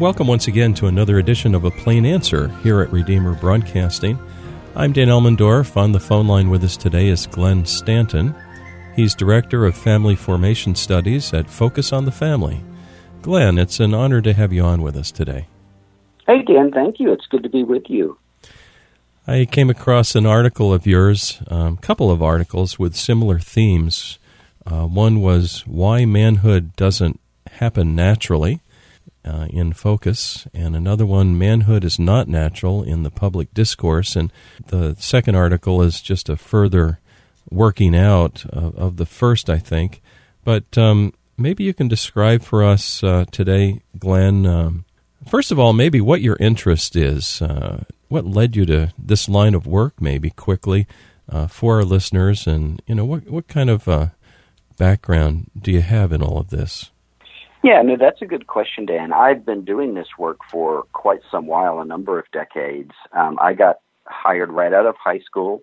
And welcome once again to another edition of A Plain Answer here at Redeemer Broadcasting. I'm Dan Elmendorf. On the phone line with us today is Glenn Stanton. He's Director of Family Formation Studies at Focus on the Family. Glenn, it's an honor to have you on with us today. Hey, Dan, thank you. It's good to be with you. I came across an article of yours, a um, couple of articles with similar themes. Uh, one was Why Manhood Doesn't Happen Naturally uh, in focus, and another one, Manhood is Not Natural in the Public Discourse. And the second article is just a further working out of, of the first, I think. But um, maybe you can describe for us uh, today, Glenn, um, first of all, maybe what your interest is. Uh, what led you to this line of work, maybe quickly, uh, for our listeners, and you know what what kind of uh, background do you have in all of this? Yeah, no, that's a good question, Dan. I've been doing this work for quite some while, a number of decades. Um, I got hired right out of high school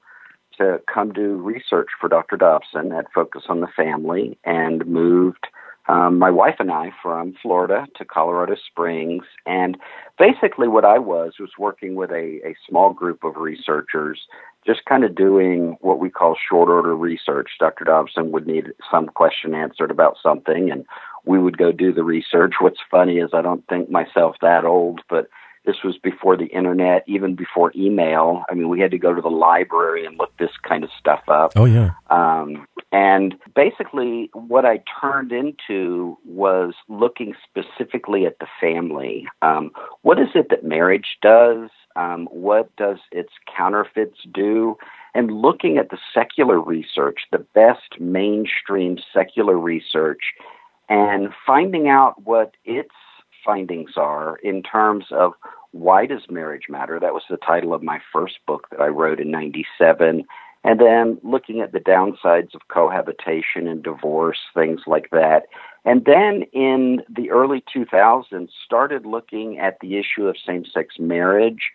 to come do research for Dr. Dobson at Focus on the Family and moved um, my wife and I from Florida to Colorado Springs. And basically, what I was was working with a, a small group of researchers, just kind of doing what we call short order research. Dr. Dobson would need some question answered about something, and we would go do the research. What's funny is I don't think myself that old, but this was before the internet, even before email. I mean, we had to go to the library and look this kind of stuff up. Oh, yeah. Um, and basically, what I turned into was looking specifically at the family. Um, what is it that marriage does? Um, what does its counterfeits do? And looking at the secular research, the best mainstream secular research, and finding out what its findings are in terms of why does marriage matter? That was the title of my first book that I wrote in 97. And then looking at the downsides of cohabitation and divorce, things like that. And then in the early 2000s, started looking at the issue of same sex marriage.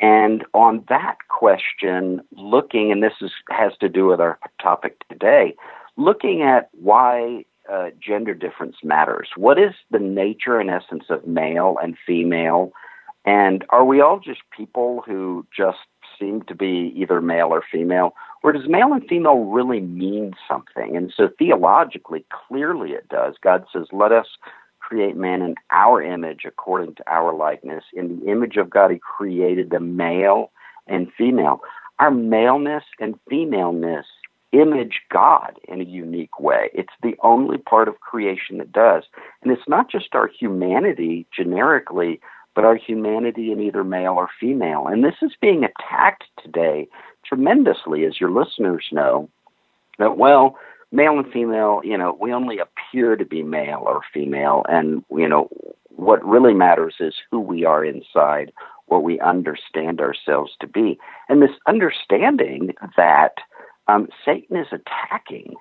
And on that question, looking, and this is, has to do with our topic today, looking at why uh, gender difference matters. What is the nature and essence of male and female? And are we all just people who just seem to be either male or female? Or does male and female really mean something? And so theologically, clearly it does. God says, let us create man in our image according to our likeness. In the image of God, He created the male and female. Our maleness and femaleness image God in a unique way. It's the only part of creation that does. And it's not just our humanity generically, but our humanity in either male or female. And this is being attacked today tremendously, as your listeners know, that, well, male and female, you know, we only appear to be male or female. And, you know, what really matters is who we are inside, what we understand ourselves to be. And this understanding that um, Satan is attacking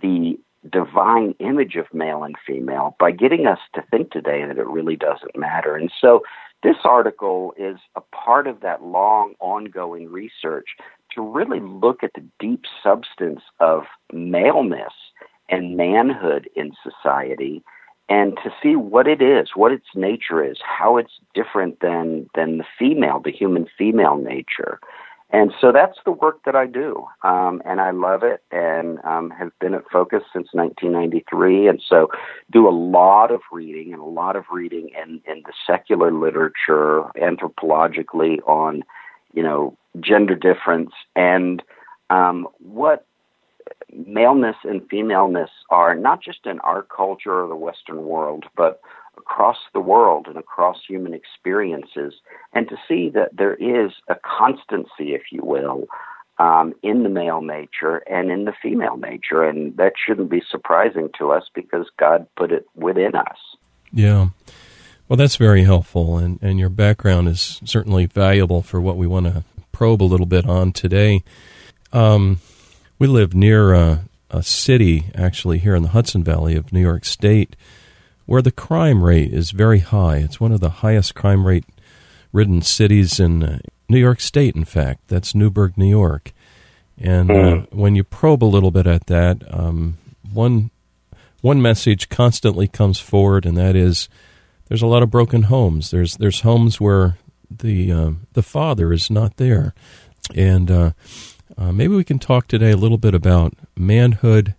the divine image of male and female by getting us to think today that it really doesn't matter. And so this article is a part of that long ongoing research to really look at the deep substance of maleness and manhood in society and to see what it is, what its nature is, how it's different than than the female, the human female nature. And so that's the work that I do, um, and I love it, and um, have been at Focus since 1993, and so do a lot of reading and a lot of reading in, in the secular literature, anthropologically on, you know, gender difference and um, what maleness and femaleness are, not just in our culture or the Western world, but across the world and across human experiences, and to see that there is a constancy, if you will, um, in the male nature and in the female nature. And that shouldn't be surprising to us because God put it within us. Yeah. Well, that's very helpful, and, and your background is certainly valuable for what we want to probe a little bit on today. Um, we live near a, a city, actually, here in the Hudson Valley of New York State, where the crime rate is very high. It's one of the highest crime rate ridden cities in uh, New York State, in fact. That's Newburgh, New York. And uh, hmm. when you probe a little bit at that, um, one one message constantly comes forward, and that is there's a lot of broken homes. There's there's homes where the uh, the father is not there, and uh, uh, maybe we can talk today a little bit about manhood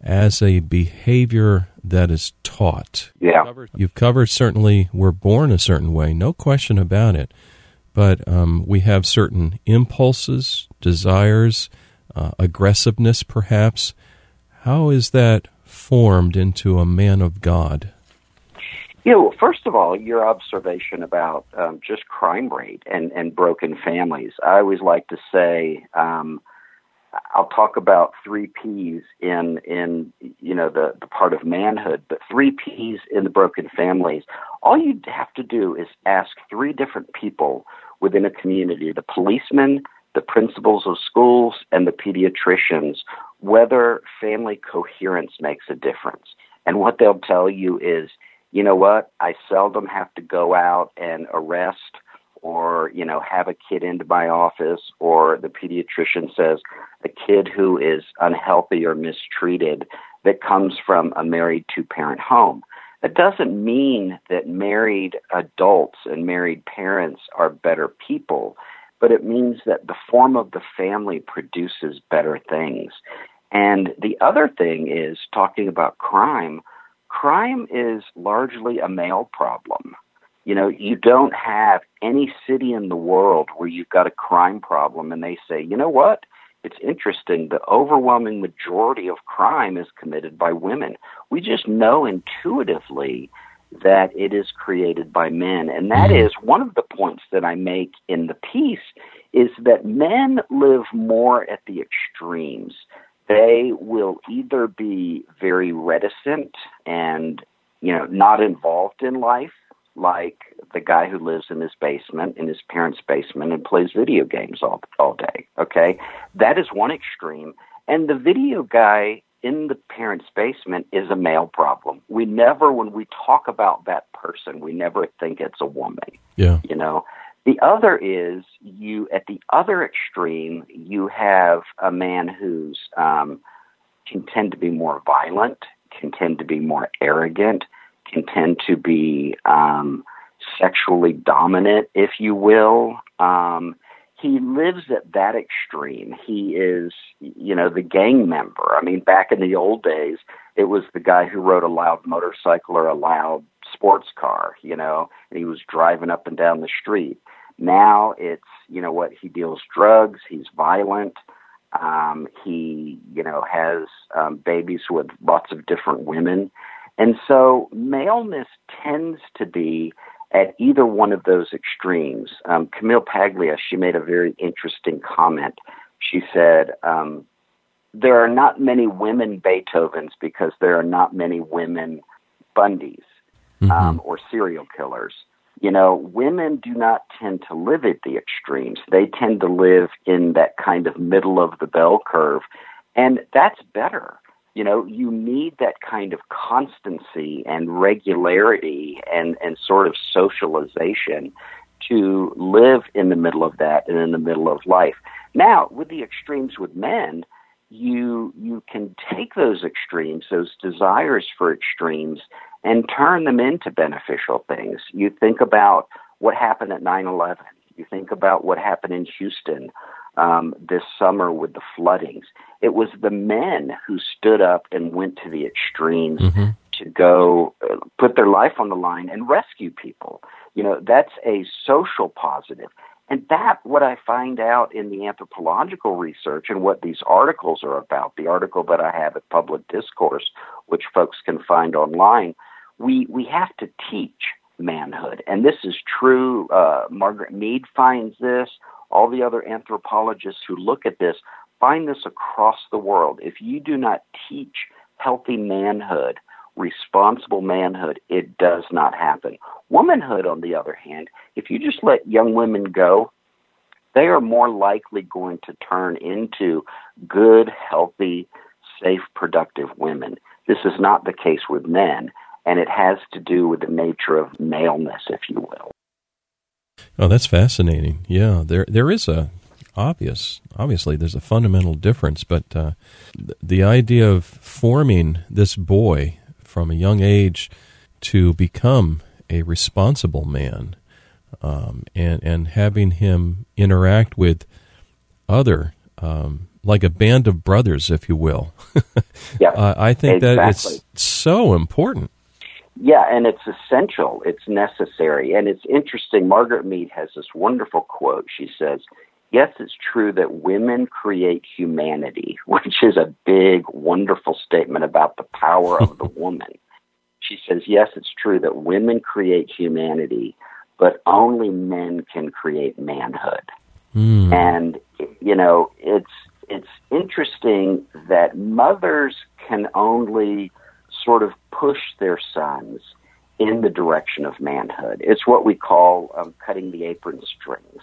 as a behavior that is taught. Yeah, you've covered certainly we're born a certain way, no question about it, but um, we have certain impulses, desires, uh, aggressiveness, perhaps. How is that formed into a man of God? You know, first of all, your observation about um, just crime rate and, and broken families. I always like to say, um, I'll talk about three P's in in you know the the part of manhood, but three P's in the broken families. All you have to do is ask three different people within a community: the policeman, the principals of schools, and the pediatricians, whether family coherence makes a difference. And what they'll tell you is you know what? I seldom have to go out and arrest or, you know, have a kid into my office or the pediatrician says a kid who is unhealthy or mistreated that comes from a married two parent home. That doesn't mean that married adults and married parents are better people, but it means that the form of the family produces better things. And the other thing is talking about crime crime is largely a male problem. You know, you don't have any city in the world where you've got a crime problem and they say, you know what? It's interesting. The overwhelming majority of crime is committed by women. We just know intuitively that it is created by men. And that mm-hmm. one of the points that I make in the piece is that men live more at the extremes they will either be very reticent and you know not involved in life like the guy who lives in his basement in his parents basement and plays video games all all day okay? That is one extreme. And the video guy in the parents basement is a male problem. We never when we talk about that person we never think it's a woman yeah. you know? The other is you at the other extreme, you have a man who's um, can tend to be more violent, can tend to be more arrogant, can tend to be um, sexually dominant, if you will. Um, he lives at that extreme. He is, you know, the gang member. I mean, back in the old days, it was the guy who rode a loud motorcycle or a loud sports car, you know, and he was driving up and down the street. Now it's, you know what, he deals drugs, he's violent, um, he, you know, has um, babies with lots of different women. And so maleness tends to be at either one of those extremes. Um, Camille Paglia, she made a very interesting comment. She said, um, there are not many women Beethovens because there are not many women Bundys mm-hmm. um, or serial killers you know, women do not tend to live at the extremes. They tend to live in that kind of middle of the bell curve. And that's better. You know, you need that kind of constancy and regularity and, and sort of socialization to live in the middle of that and in the middle of life. Now, with the extremes with men, you you can take those extremes, those desires for extremes, and turn them into beneficial things. You think about what happened at 9 11. You think about what happened in Houston um, this summer with the floodings. It was the men who stood up and went to the extremes mm-hmm. to go uh, put their life on the line and rescue people. You know, that's a social positive. And that, what I find out in the anthropological research and what these articles are about, the article that I have at Public Discourse, which folks can find online, we we have to teach manhood, and this is true. Uh, Margaret Mead finds this. All the other anthropologists who look at this find this across the world. If you do not teach healthy manhood, responsible manhood, it does not happen. Womanhood, on the other hand, if you just let young women go, they are more likely going to turn into good, healthy, safe, productive women. This is not the case with men and it has to do with the nature of maleness, if you will. Oh, that's fascinating. Yeah, there there is a obvious obviously there's a fundamental difference, but uh, the idea of forming this boy from a young age to become a responsible man, um, and and having him interact with other um, like a band of brothers, if you will. yeah, uh, I think exactly. that it's so important. Yeah, and it's essential. It's necessary, and it's interesting. Margaret Mead has this wonderful quote. She says, "Yes, it's true that women create humanity, which is a big, wonderful statement about the power of the woman." She says, "Yes, it's true that women create humanity, but only men can create manhood." Mm. And you know, it's it's interesting that mothers can only sort of push their sons in the direction of manhood. It's what we call um, cutting the apron strings.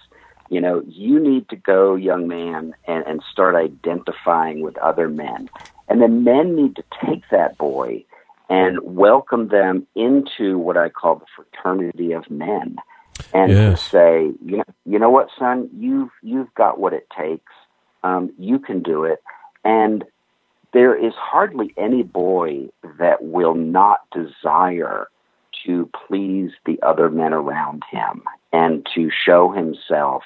You know, you need to go, young man, and, and start identifying with other men. And then men need to take that boy and welcome them into what I call the fraternity of men. And yes. to say, you know, you know what, son, you've you've got what it takes um, you can do it. And there is hardly any boy that will not desire to please the other men around him and to show himself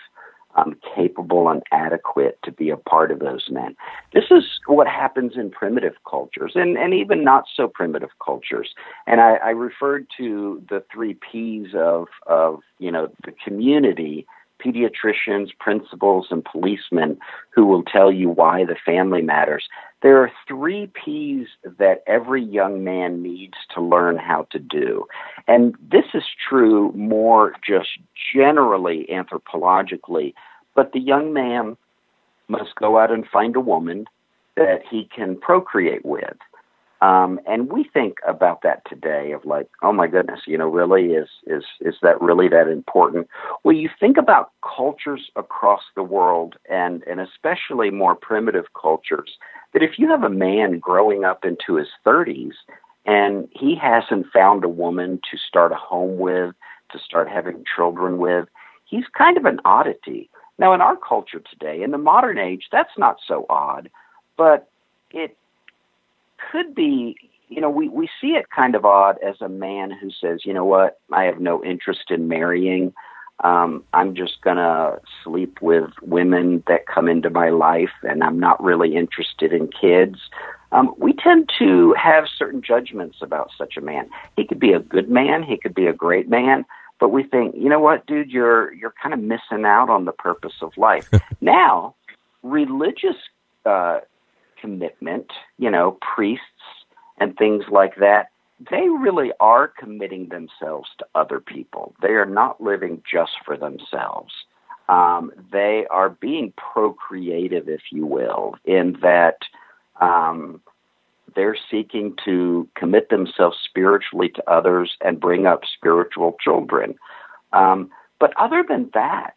um, capable and adequate to be a part of those men. This is what happens in primitive cultures and, and even not so primitive cultures. And I, I referred to the three P's of, of you know the community pediatricians, principals, and policemen who will tell you why the family matters. There are three P's that every young man needs to learn how to do. And this is true more just generally anthropologically, but the young man must go out and find a woman that he can procreate with. Um, and we think about that today of like, oh my goodness, you know, really is is is that really that important? Well, you think about cultures across the world, and and especially more primitive cultures, that if you have a man growing up into his 30s and he hasn't found a woman to start a home with, to start having children with, he's kind of an oddity. Now, in our culture today, in the modern age, that's not so odd, but it could be, you know, we, we see it kind of odd as a man who says, you know what, I have no interest in marrying. Um, I'm just going to sleep with women that come into my life and I'm not really interested in kids. Um, we tend to have certain judgments about such a man. He could be a good man, he could be a great man, but we think, you know what, dude, you're you're kind of missing out on the purpose of life. now, religious uh, commitment, you know, priests and things like that, they really are committing themselves to other people. They are not living just for themselves. Um, they are being procreative, if you will, in that um, they're seeking to commit themselves spiritually to others and bring up spiritual children. Um, but other than that,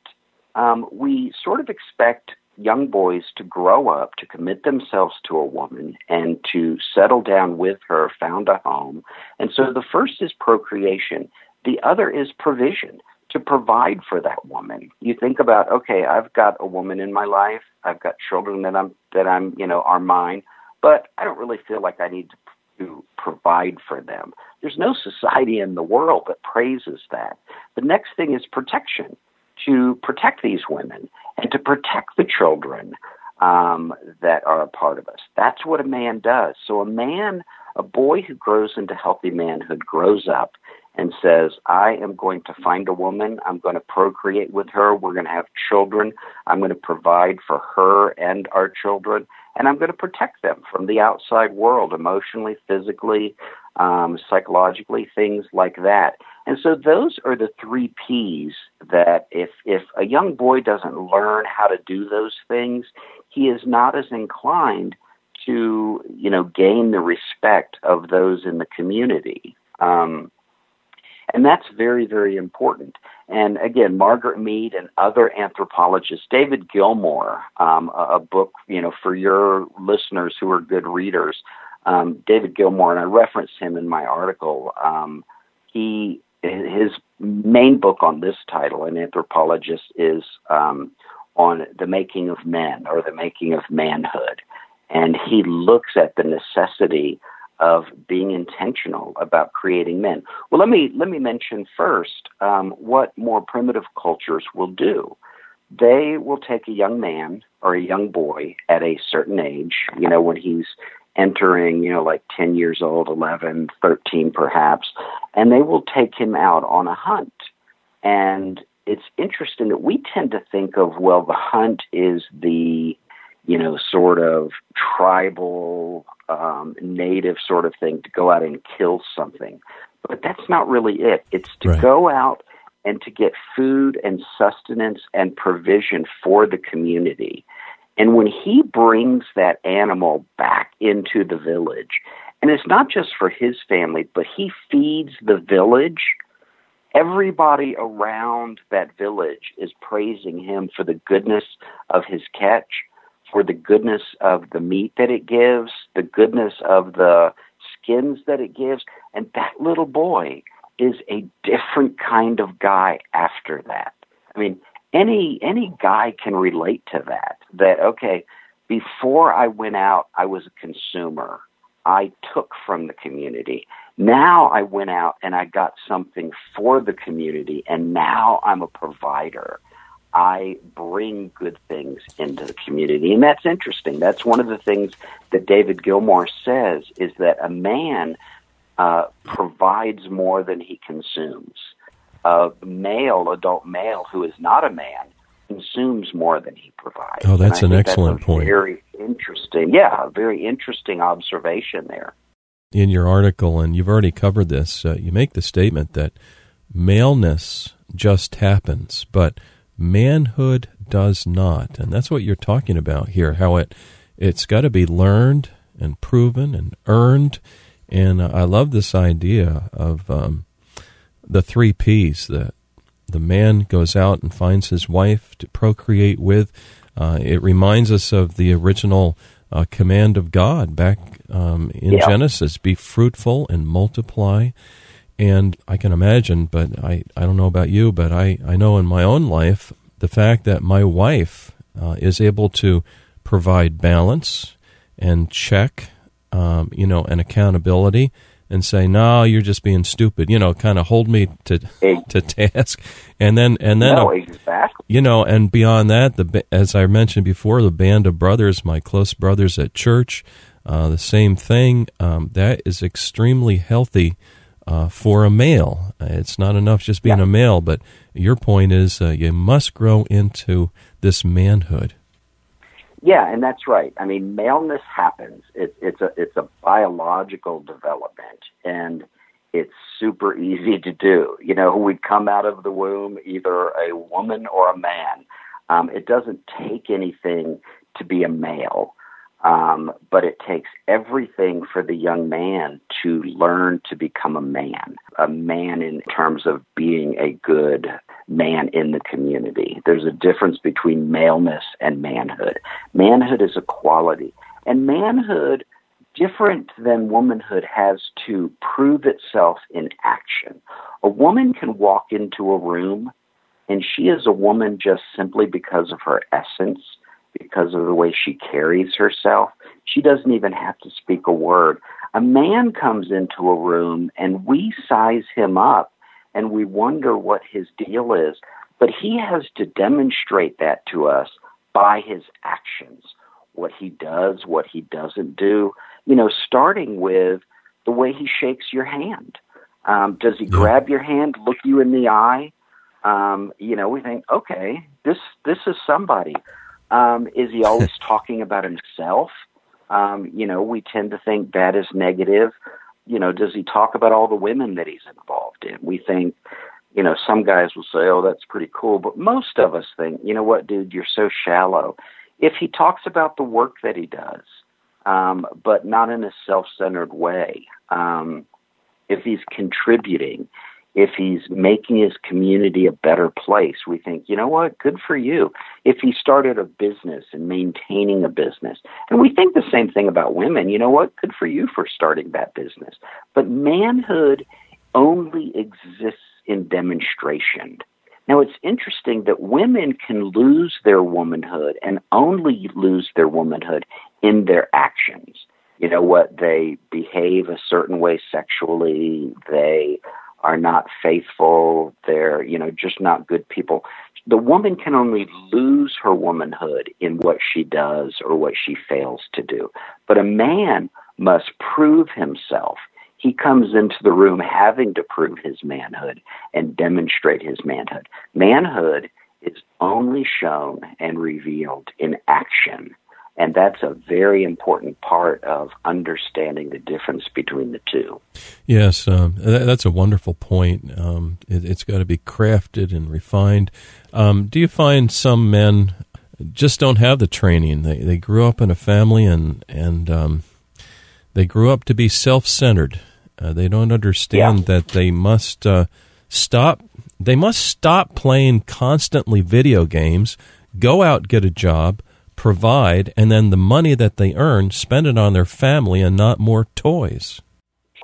um, we sort of expect young boys to grow up, to commit themselves to a woman, and to settle down with her, found a home. And so the first is procreation, the other is provision. To provide for that woman, you think about okay, I've got a woman in my life, I've got children that I'm that I'm you know are mine, but I don't really feel like I need to to provide for them. There's no society in the world that praises that. The next thing is protection to protect these women and to protect the children um, that are a part of us. That's what a man does. So a man, a boy who grows into healthy manhood, grows up and says, I am going to find a woman. I'm going to procreate with her. We're going to have children. I'm going to provide for her and our children. And I'm going to protect them from the outside world, emotionally, physically, um, psychologically, things like that. And so those are the three P's that if, if a young boy doesn't learn how to do those things, he is not as inclined to, you know, gain the respect of those in the community. Um, and that's very, very important. And again, Margaret Mead and other anthropologists, David Gilmore, um, a, a, book, you know, for your listeners who are good readers, um, David Gilmore, and I reference him in my article. Um, he his main book on this title, an anthropologist, is um, on the making of men or the making of manhood, and he looks at the necessity of being intentional about creating men. Well, let me let me mention first um, what more primitive cultures will do. They will take a young man or a young boy at a certain age, you know, when he's entering, you know, like 10 years old, 11, 13 perhaps, and they will take him out on a hunt. And it's interesting that we tend to think of, well, the hunt is the, you know, sort of tribal, um, native sort of thing to go out and kill something. But that's not really it. It's to right. go out and to get food and sustenance and provision for the community. And when he brings that animal back into the village, and it's not just for his family, but he feeds the village, everybody around that village is praising him for the goodness of his catch for the goodness of the meat that it gives, the goodness of the skins that it gives. And that little boy is a different kind of guy after that. I mean, any any guy can relate to that. That okay, before I went out, I was a consumer. I took from the community. Now I went out and I got something for the community, and now I'm a provider. I bring good things into the community. And that's interesting. That's one of the things that David Gilmore says is that a man uh, provides more than he consumes. A male, adult male who is not a man, consumes more than he provides. Oh, that's an excellent that's point. Very interesting. Yeah, a very interesting observation there. In your article, and you've already covered this, uh, you make the statement that maleness just happens, but manhood does not. And that's what you're talking about here, how it it's got to be learned and proven and earned. And I love this idea of um, the three P's. that the man goes out and finds his wife to procreate with. Uh, it reminds us of the original uh, command of God back um, in yeah. Genesis: "Be fruitful and multiply." And I can imagine, but I, I don't know about you, but I, I know in my own life the fact that my wife uh, is able to provide balance and check, um, you know, and accountability and say, "No, you're just being stupid," you know, kind of hold me to to task, and then and then no, exactly. you know, and beyond that, the as I mentioned before, the band of brothers, my close brothers at church, uh, the same thing. Um, that is extremely healthy uh, for a male. It's not enough just being yeah. a male, but your point is uh, you must grow into this manhood. Yeah, and that's right. I mean, maleness happens. It, it's a it's a biological development, and it's super easy to do. You know, we come out of the womb either a woman or a man. Um, it doesn't take anything to be a male. Um, but it takes everything for the young man to learn to become a man, a man in terms of being a good man in the community. There's a difference between maleness and manhood. Manhood is a quality, and manhood, different than womanhood, has to prove itself in action. A woman can walk into a room, and she is a woman just simply because of her essence because of the way she carries herself. She doesn't even have to speak a word. A man comes into a room and we size him up and we wonder what his deal is, but he has to demonstrate that to us by his actions, what he does, what he doesn't do, you know, starting with the way he shakes your hand. Um, does he grab your hand, look you in the eye? Um, you know, we think, okay, this this is somebody. Um, is he always talking about himself? Um, you know, we tend to think that is negative. You know, does he talk about all the women that he's involved in? We think, you know, some guys will say, oh, that's pretty cool. But most of us think, you know what, dude, you're so shallow. If he talks about the work that he does, um, but not in a self centered way, um, if he's contributing, if he's making his community a better place, we think, you know what, good for you. If he started a business and maintaining a business, and we think the same thing about women, you know what, good for you for starting that business. But manhood only exists in demonstration. Now, it's interesting that women can lose their womanhood and only lose their womanhood in their actions. You know what, they behave a certain way sexually, they are not faithful, they're, you know, just not good people. The woman can only lose her womanhood in what she does or what she fails to do. But a man must prove himself. He comes into the room having to prove his manhood and demonstrate his manhood. Manhood is only shown and revealed in action. And that's a very important part of understanding the difference between the two. Yes, um, that, that's a wonderful point. Um, it, has got to be crafted and refined. Um, do you find some men just don't have the training? They they grew up in a family and and um, they grew up to be self centered. Uh, they don't understand yeah. that they must uh, stop. They must stop playing constantly video games. Go out, get a job provide, and then the money that they earn, spend it on their family and not more toys.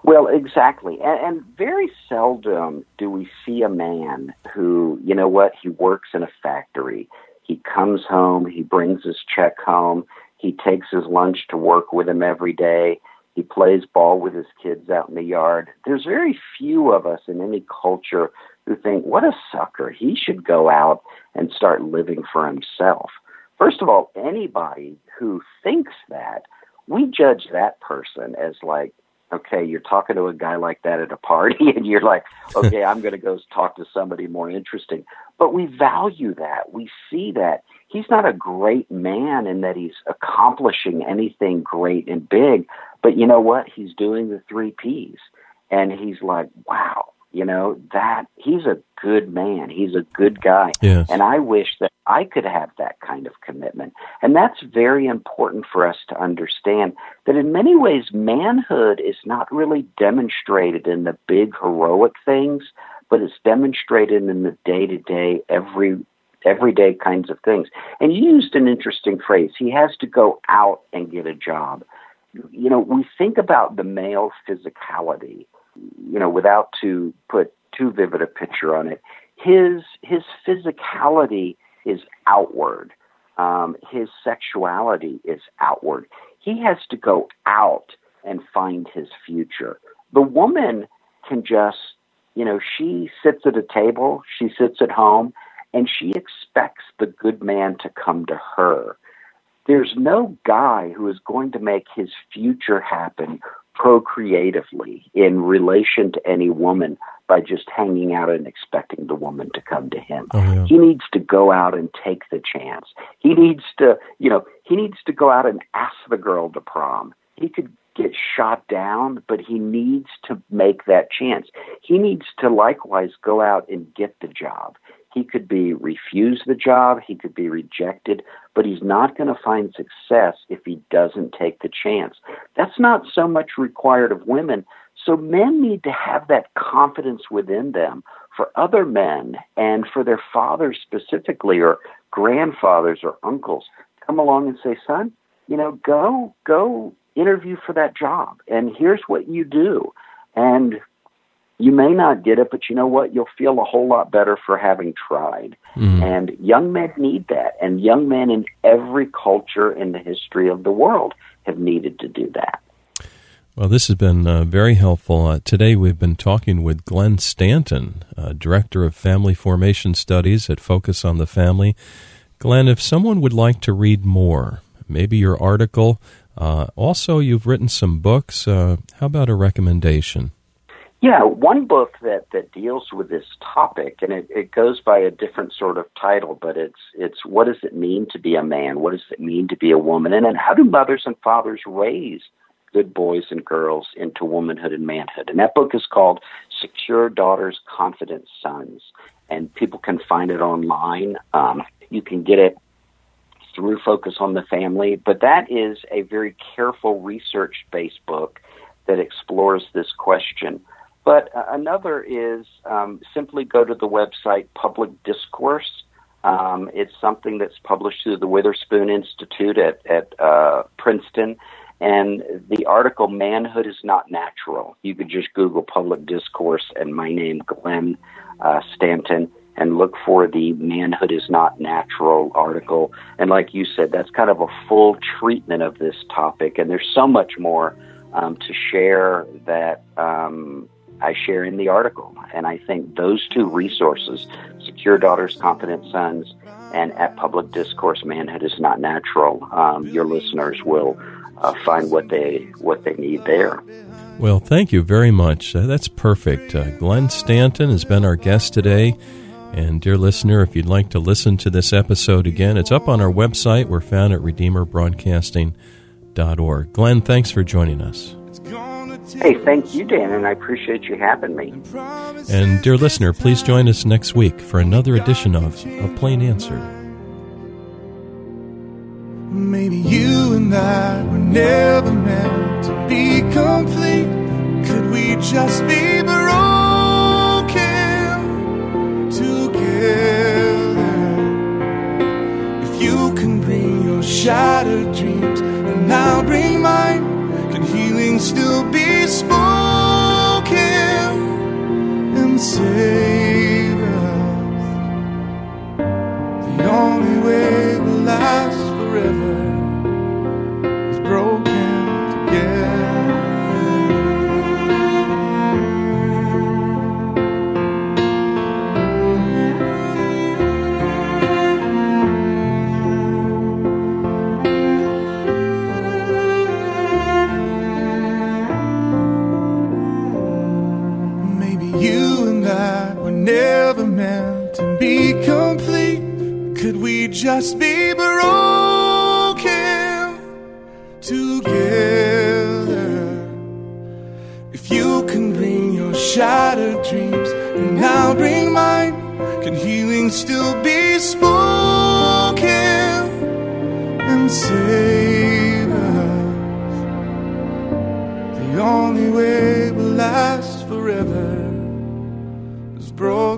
Well, exactly. And, and very seldom do we see a man who, you know what, he works in a factory. He comes home, he brings his check home, he takes his lunch to work with him every day. He plays ball with his kids out in the yard. There's very few of us in any culture who think, what a sucker. He should go out and start living for himself. First of all, anybody who thinks that, we judge that person as like, okay, you're talking to a guy like that at a party, and you're like, okay, I'm going to go talk to somebody more interesting. But we value that. We see that. He's not a great man in that he's accomplishing anything great and big, but you know what? He's doing the three P's. And he's like, wow, you know, that he's a good man. He's a good guy. Yes. And I wish that I could have that kind of commitment. And that's very important for us to understand that in many ways, manhood is not really demonstrated in the big heroic things, but it's demonstrated in the day to day, every everyday kinds of things. And you used an interesting phrase. He has to go out and get a job. You know, we think about the male physicality you know, without to put too vivid a picture on it, his his physicality is outward. Um, his sexuality is outward. He has to go out and find his future. The woman can just, you know, she sits at a table, she sits at home, and she expects the good man to come to her. There's no guy who is going to make his future happen procreatively in relation to any woman by just hanging out and expecting the woman to come to him. Oh, yeah. He needs to go out and take the chance. He needs to, you know, he needs to go out and ask the girl to prom. He could get shot down, but he needs to make that chance. He needs to likewise go out and get the job. He could be refused the job, he could be rejected, but he's not going to find success if he doesn't take the chance. That's not so much required of women. So men need to have that confidence within them for other men and for their fathers specifically or grandfathers or uncles come along and say, "Son, you know, go go interview for that job and here's what you do." And you may not get it, but you know what? You'll feel a whole lot better for having tried. Mm. And young men need that. And young men in every culture in the history of the world have needed to do that. Well, this has been uh, very helpful. Uh, today we've been talking with Glenn Stanton, uh, Director of Family Formation Studies at Focus on the Family. Glenn, if someone would like to read more, maybe your article, uh, also you've written some books, uh, how about a recommendation? Yeah, one book that, that deals with this topic, and it, it goes by a different sort of title, but it's it's what does it mean to be a man? What does it mean to be a woman? And then how do mothers and fathers raise good boys and girls into womanhood and manhood? And that book is called Secure Daughters, Confident Sons, and people can find it online. Um, you can get it through Focus on the Family, but that is a very careful research based book that explores this question but uh, another is um, simply go to the website Public Discourse. Um, it's something that's published through the Witherspoon Institute at, at uh, Princeton. And the article, Manhood is Not Natural. You could just Google public discourse and my name, Glenn uh, Stanton, and look for the Manhood is Not Natural article. And like you said, that's kind of a full treatment of this topic. And there's so much more um, to share that um, I share in the article. And I think those two resources, Secure Daughters, Confident Sons, and At Public Discourse, Manhood is Not Natural, um, your listeners will uh, find what they what they need there. Well, thank you very much. Uh, that's perfect. Uh, Glenn Stanton has been our guest today. And, dear listener, if you'd like to listen to this episode again, it's up on our website. We're found at RedeemerBroadcasting.org. Glenn, thanks for joining us. Hey, thank you, Dan, and I appreciate you having me. And, dear listener, please join us next week for another edition of A Plain Answer. Maybe you and I were never meant to be complete. Could we just be broken together? If you can bring your shattered dreams, and I'll bring to be complete? Could we just be broken together? If you can bring your shattered dreams and I'll bring mine, can healing still be spoken and save us? The only way will last forever is broken.